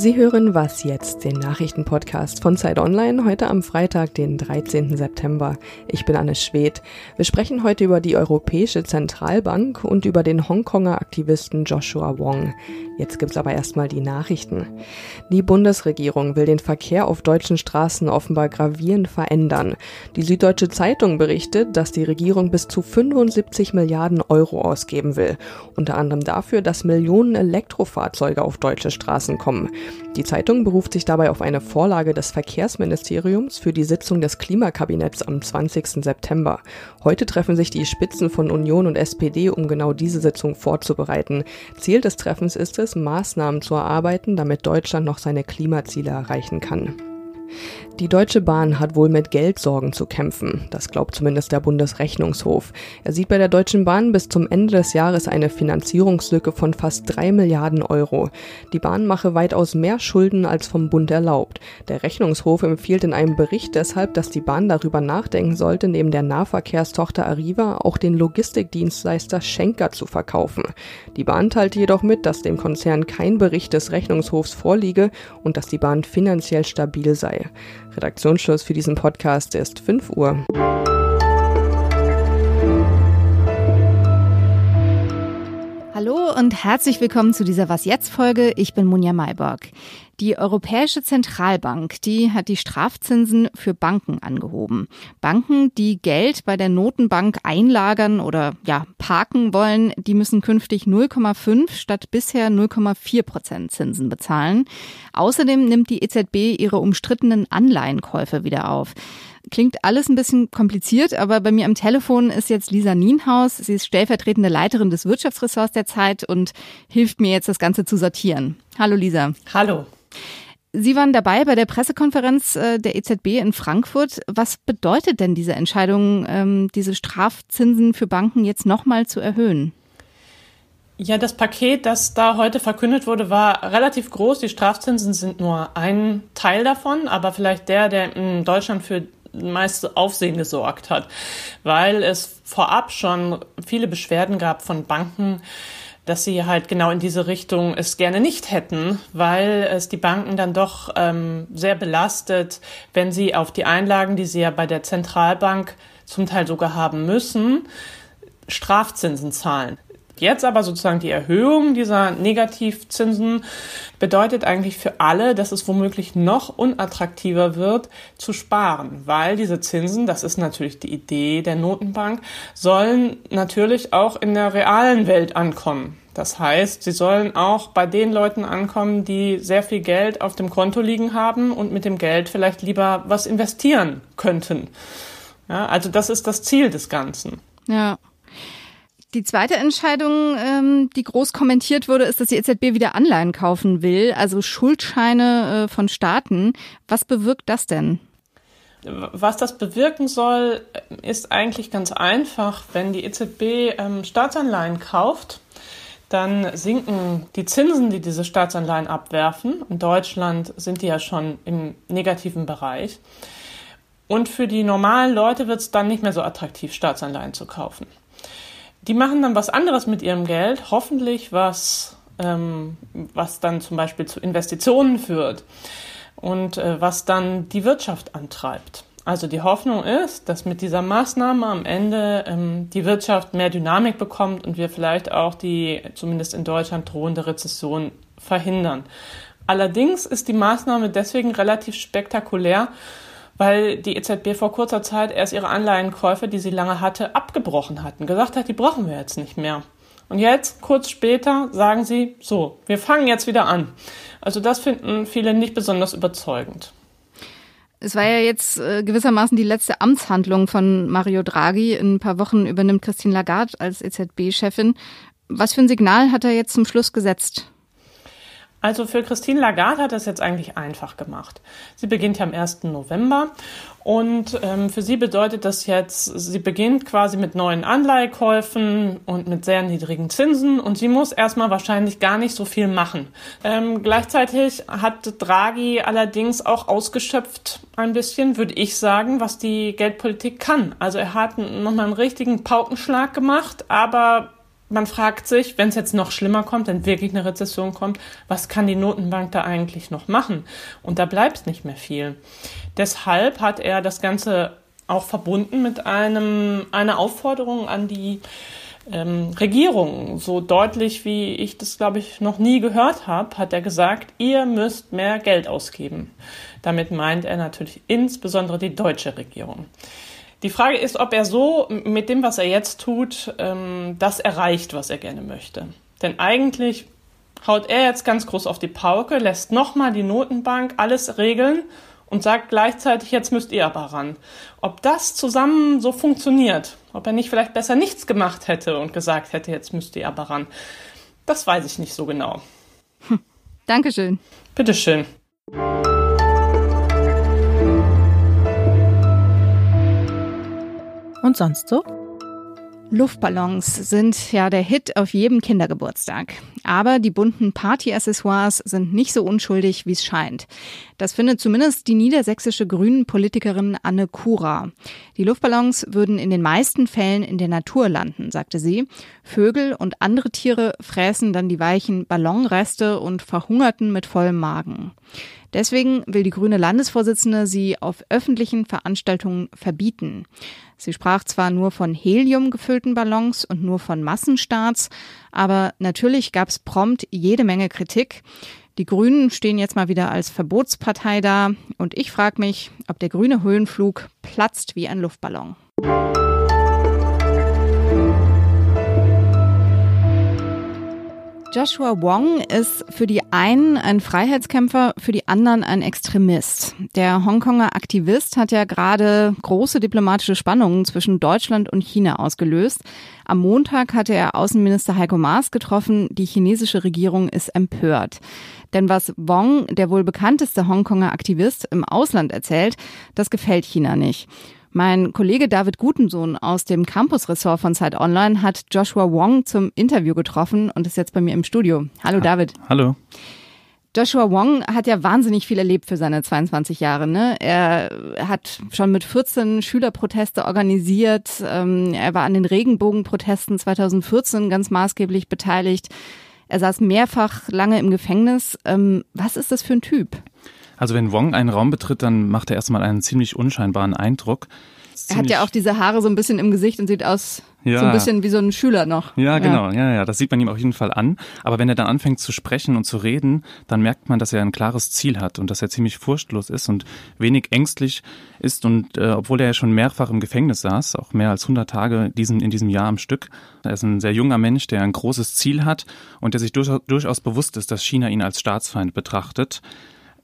Sie hören Was jetzt, den Nachrichtenpodcast von Zeit Online, heute am Freitag, den 13. September. Ich bin Anne Schwedt. Wir sprechen heute über die Europäische Zentralbank und über den Hongkonger Aktivisten Joshua Wong. Jetzt gibt's aber erstmal die Nachrichten. Die Bundesregierung will den Verkehr auf deutschen Straßen offenbar gravierend verändern. Die Süddeutsche Zeitung berichtet, dass die Regierung bis zu 75 Milliarden Euro ausgeben will. Unter anderem dafür, dass Millionen Elektrofahrzeuge auf deutsche Straßen kommen. Die Zeitung beruft sich dabei auf eine Vorlage des Verkehrsministeriums für die Sitzung des Klimakabinetts am 20. September. Heute treffen sich die Spitzen von Union und SPD, um genau diese Sitzung vorzubereiten. Ziel des Treffens ist es, Maßnahmen zu erarbeiten, damit Deutschland noch seine Klimaziele erreichen kann. Die Deutsche Bahn hat wohl mit Geldsorgen zu kämpfen. Das glaubt zumindest der Bundesrechnungshof. Er sieht bei der Deutschen Bahn bis zum Ende des Jahres eine Finanzierungslücke von fast drei Milliarden Euro. Die Bahn mache weitaus mehr Schulden als vom Bund erlaubt. Der Rechnungshof empfiehlt in einem Bericht deshalb, dass die Bahn darüber nachdenken sollte, neben der Nahverkehrstochter Arriva auch den Logistikdienstleister Schenker zu verkaufen. Die Bahn teilte jedoch mit, dass dem Konzern kein Bericht des Rechnungshofs vorliege und dass die Bahn finanziell stabil sei. Redaktionsschluss für diesen Podcast ist 5 Uhr. Hallo und herzlich willkommen zu dieser Was jetzt Folge. Ich bin Munja Mayborg. Die Europäische Zentralbank, die hat die Strafzinsen für Banken angehoben. Banken, die Geld bei der Notenbank einlagern oder ja, parken wollen, die müssen künftig 0,5 statt bisher 0,4 Prozent Zinsen bezahlen. Außerdem nimmt die EZB ihre umstrittenen Anleihenkäufe wieder auf. Klingt alles ein bisschen kompliziert, aber bei mir am Telefon ist jetzt Lisa Nienhaus. Sie ist stellvertretende Leiterin des Wirtschaftsressorts der Zeit und hilft mir jetzt, das Ganze zu sortieren. Hallo Lisa. Hallo. Sie waren dabei bei der Pressekonferenz äh, der EZB in Frankfurt. Was bedeutet denn diese Entscheidung, ähm, diese Strafzinsen für Banken jetzt nochmal zu erhöhen? Ja, das Paket, das da heute verkündet wurde, war relativ groß. Die Strafzinsen sind nur ein Teil davon, aber vielleicht der, der in Deutschland für meiste Aufsehen gesorgt hat, weil es vorab schon viele Beschwerden gab von Banken, dass sie halt genau in diese Richtung es gerne nicht hätten, weil es die Banken dann doch ähm, sehr belastet, wenn sie auf die Einlagen, die sie ja bei der Zentralbank zum Teil sogar haben müssen, Strafzinsen zahlen. Jetzt aber sozusagen die Erhöhung dieser Negativzinsen bedeutet eigentlich für alle, dass es womöglich noch unattraktiver wird zu sparen, weil diese Zinsen, das ist natürlich die Idee der Notenbank, sollen natürlich auch in der realen Welt ankommen. Das heißt, sie sollen auch bei den Leuten ankommen, die sehr viel Geld auf dem Konto liegen haben und mit dem Geld vielleicht lieber was investieren könnten. Ja, also das ist das Ziel des Ganzen. Ja. Die zweite Entscheidung, ähm, die groß kommentiert wurde, ist, dass die EZB wieder Anleihen kaufen will, also Schuldscheine äh, von Staaten. Was bewirkt das denn? Was das bewirken soll, ist eigentlich ganz einfach. Wenn die EZB ähm, Staatsanleihen kauft, dann sinken die Zinsen, die diese Staatsanleihen abwerfen. In Deutschland sind die ja schon im negativen Bereich. Und für die normalen Leute wird es dann nicht mehr so attraktiv, Staatsanleihen zu kaufen. Die machen dann was anderes mit ihrem Geld, hoffentlich was, ähm, was dann zum Beispiel zu Investitionen führt und äh, was dann die Wirtschaft antreibt. Also die Hoffnung ist, dass mit dieser Maßnahme am Ende ähm, die Wirtschaft mehr Dynamik bekommt und wir vielleicht auch die zumindest in Deutschland drohende Rezession verhindern. Allerdings ist die Maßnahme deswegen relativ spektakulär, weil die EZB vor kurzer Zeit erst ihre Anleihenkäufe, die sie lange hatte, abgebrochen hatten, gesagt hat, die brauchen wir jetzt nicht mehr. Und jetzt, kurz später, sagen sie, so, wir fangen jetzt wieder an. Also das finden viele nicht besonders überzeugend. Es war ja jetzt äh, gewissermaßen die letzte Amtshandlung von Mario Draghi. In ein paar Wochen übernimmt Christine Lagarde als EZB-Chefin. Was für ein Signal hat er jetzt zum Schluss gesetzt? Also für Christine Lagarde hat das jetzt eigentlich einfach gemacht. Sie beginnt ja am 1. November und ähm, für sie bedeutet das jetzt, sie beginnt quasi mit neuen Anleihekäufen und mit sehr niedrigen Zinsen und sie muss erstmal wahrscheinlich gar nicht so viel machen. Ähm, gleichzeitig hat Draghi allerdings auch ausgeschöpft ein bisschen, würde ich sagen, was die Geldpolitik kann. Also er hat nochmal einen richtigen Paukenschlag gemacht, aber man fragt sich, wenn es jetzt noch schlimmer kommt, wenn wirklich eine Rezession kommt, was kann die Notenbank da eigentlich noch machen? Und da bleibt nicht mehr viel. Deshalb hat er das Ganze auch verbunden mit einem, einer Aufforderung an die ähm, Regierung. So deutlich, wie ich das, glaube ich, noch nie gehört habe, hat er gesagt, ihr müsst mehr Geld ausgeben. Damit meint er natürlich insbesondere die deutsche Regierung. Die Frage ist, ob er so mit dem, was er jetzt tut, ähm, das erreicht, was er gerne möchte. Denn eigentlich haut er jetzt ganz groß auf die Pauke, lässt nochmal die Notenbank alles regeln und sagt gleichzeitig, jetzt müsst ihr aber ran. Ob das zusammen so funktioniert, ob er nicht vielleicht besser nichts gemacht hätte und gesagt hätte, jetzt müsst ihr aber ran, das weiß ich nicht so genau. Hm. Dankeschön. Bitteschön. Und sonst so? Luftballons sind ja der Hit auf jedem Kindergeburtstag. Aber die bunten Partyaccessoires sind nicht so unschuldig, wie es scheint. Das findet zumindest die niedersächsische Grünen-Politikerin Anne Kura. Die Luftballons würden in den meisten Fällen in der Natur landen, sagte sie. Vögel und andere Tiere fräßen dann die weichen Ballonreste und verhungerten mit vollem Magen. Deswegen will die grüne Landesvorsitzende sie auf öffentlichen Veranstaltungen verbieten. Sie sprach zwar nur von Helium gefüllten Ballons und nur von Massenstarts, aber natürlich gab es prompt jede Menge Kritik. Die Grünen stehen jetzt mal wieder als Verbotspartei da und ich frage mich, ob der grüne Höhenflug platzt wie ein Luftballon. Joshua Wong ist für die einen ein Freiheitskämpfer, für die anderen ein Extremist. Der Hongkonger Aktivist hat ja gerade große diplomatische Spannungen zwischen Deutschland und China ausgelöst. Am Montag hatte er Außenminister Heiko Maas getroffen. Die chinesische Regierung ist empört. Denn was Wong, der wohl bekannteste Hongkonger Aktivist, im Ausland erzählt, das gefällt China nicht. Mein Kollege David Gutensohn aus dem Campus-Ressort von Zeit Online hat Joshua Wong zum Interview getroffen und ist jetzt bei mir im Studio. Hallo David. Hallo. Joshua Wong hat ja wahnsinnig viel erlebt für seine 22 Jahre. Ne? Er hat schon mit 14 Schülerproteste organisiert. Ähm, er war an den Regenbogenprotesten 2014 ganz maßgeblich beteiligt. Er saß mehrfach lange im Gefängnis. Ähm, was ist das für ein Typ? Also wenn Wong einen Raum betritt, dann macht er erstmal einen ziemlich unscheinbaren Eindruck. Er hat ja auch diese Haare so ein bisschen im Gesicht und sieht aus ja. so ein bisschen wie so ein Schüler noch. Ja, genau, ja. ja, ja, das sieht man ihm auf jeden Fall an. Aber wenn er dann anfängt zu sprechen und zu reden, dann merkt man, dass er ein klares Ziel hat und dass er ziemlich furchtlos ist und wenig ängstlich ist. Und äh, obwohl er ja schon mehrfach im Gefängnis saß, auch mehr als 100 Tage diesen, in diesem Jahr am Stück, er ist ein sehr junger Mensch, der ein großes Ziel hat und der sich durchaus, durchaus bewusst ist, dass China ihn als Staatsfeind betrachtet.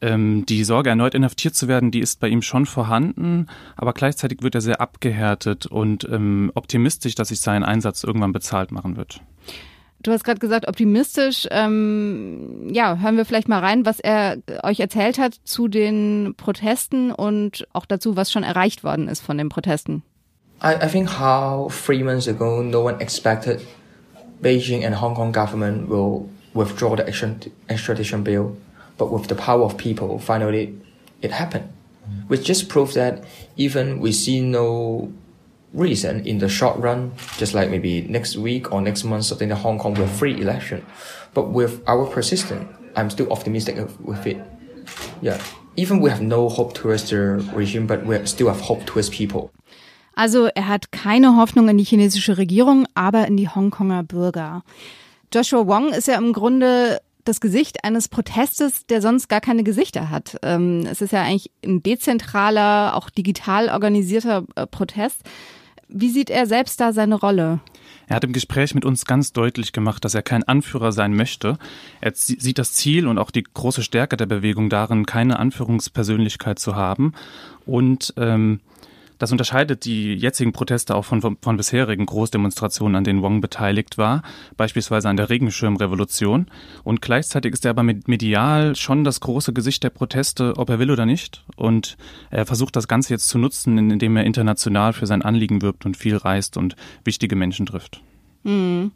Ähm, die Sorge, erneut inhaftiert zu werden, die ist bei ihm schon vorhanden, aber gleichzeitig wird er sehr abgehärtet und ähm, optimistisch, dass sich sein Einsatz irgendwann bezahlt machen wird. Du hast gerade gesagt, optimistisch. Ähm, ja, hören wir vielleicht mal rein, was er euch erzählt hat zu den Protesten und auch dazu, was schon erreicht worden ist von den Protesten. I, I think how three months ago no one expected Beijing and Hong Kong government will withdraw the extradition bill. But with the power of people, finally it happened. Mm. Which just proves that even we see no reason in the short run, just like maybe next week or next month, something in Hong Kong with free election. But with our persistence, I'm still optimistic with it. Yeah. Even we have no hope towards the regime, but we still have hope towards people. Also er hat keine Hoffnung in die chinesische Regierung, aber in die Hongkonger Bürger. Joshua Wong ist ja im Grunde das Gesicht eines Protestes, der sonst gar keine Gesichter hat. Ähm, es ist ja eigentlich ein dezentraler, auch digital organisierter äh, Protest. Wie sieht er selbst da seine Rolle? Er hat im Gespräch mit uns ganz deutlich gemacht, dass er kein Anführer sein möchte. Er sieht das Ziel und auch die große Stärke der Bewegung darin, keine Anführungspersönlichkeit zu haben. Und ähm, das unterscheidet die jetzigen Proteste auch von, von, von, bisherigen Großdemonstrationen, an denen Wong beteiligt war, beispielsweise an der Regenschirmrevolution. Und gleichzeitig ist er aber medial schon das große Gesicht der Proteste, ob er will oder nicht. Und er versucht das Ganze jetzt zu nutzen, indem er international für sein Anliegen wirbt und viel reist und wichtige Menschen trifft. Mhm.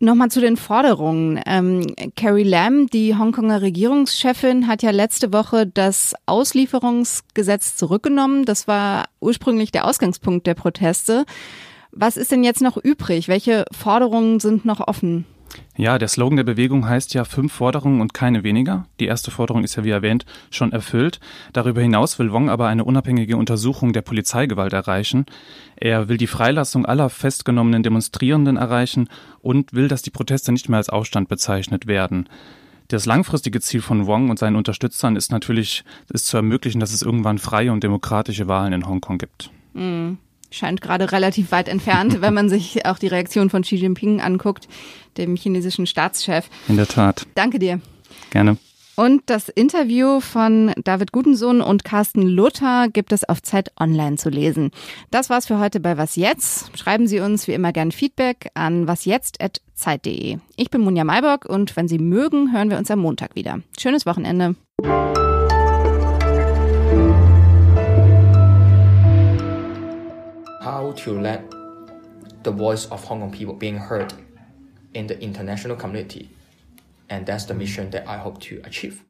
Nochmal zu den Forderungen. Ähm, Carrie Lam, die Hongkonger Regierungschefin, hat ja letzte Woche das Auslieferungsgesetz zurückgenommen. Das war ursprünglich der Ausgangspunkt der Proteste. Was ist denn jetzt noch übrig? Welche Forderungen sind noch offen? Ja, der Slogan der Bewegung heißt ja fünf Forderungen und keine weniger. Die erste Forderung ist ja, wie erwähnt, schon erfüllt. Darüber hinaus will Wong aber eine unabhängige Untersuchung der Polizeigewalt erreichen. Er will die Freilassung aller festgenommenen Demonstrierenden erreichen und will, dass die Proteste nicht mehr als Aufstand bezeichnet werden. Das langfristige Ziel von Wong und seinen Unterstützern ist natürlich, ist zu ermöglichen, dass es irgendwann freie und demokratische Wahlen in Hongkong gibt. Mhm scheint gerade relativ weit entfernt, wenn man sich auch die Reaktion von Xi Jinping anguckt, dem chinesischen Staatschef. In der Tat. Danke dir. Gerne. Und das Interview von David Gutensohn und Carsten Luther gibt es auf Zeit Online zu lesen. Das war's für heute bei Was Jetzt. Schreiben Sie uns wie immer gern Feedback an wasjetzt.zeit.de. Ich bin Munja Maybock und wenn Sie mögen, hören wir uns am Montag wieder. Schönes Wochenende. How to let the voice of Hong Kong people being heard in the international community. And that's the mission that I hope to achieve.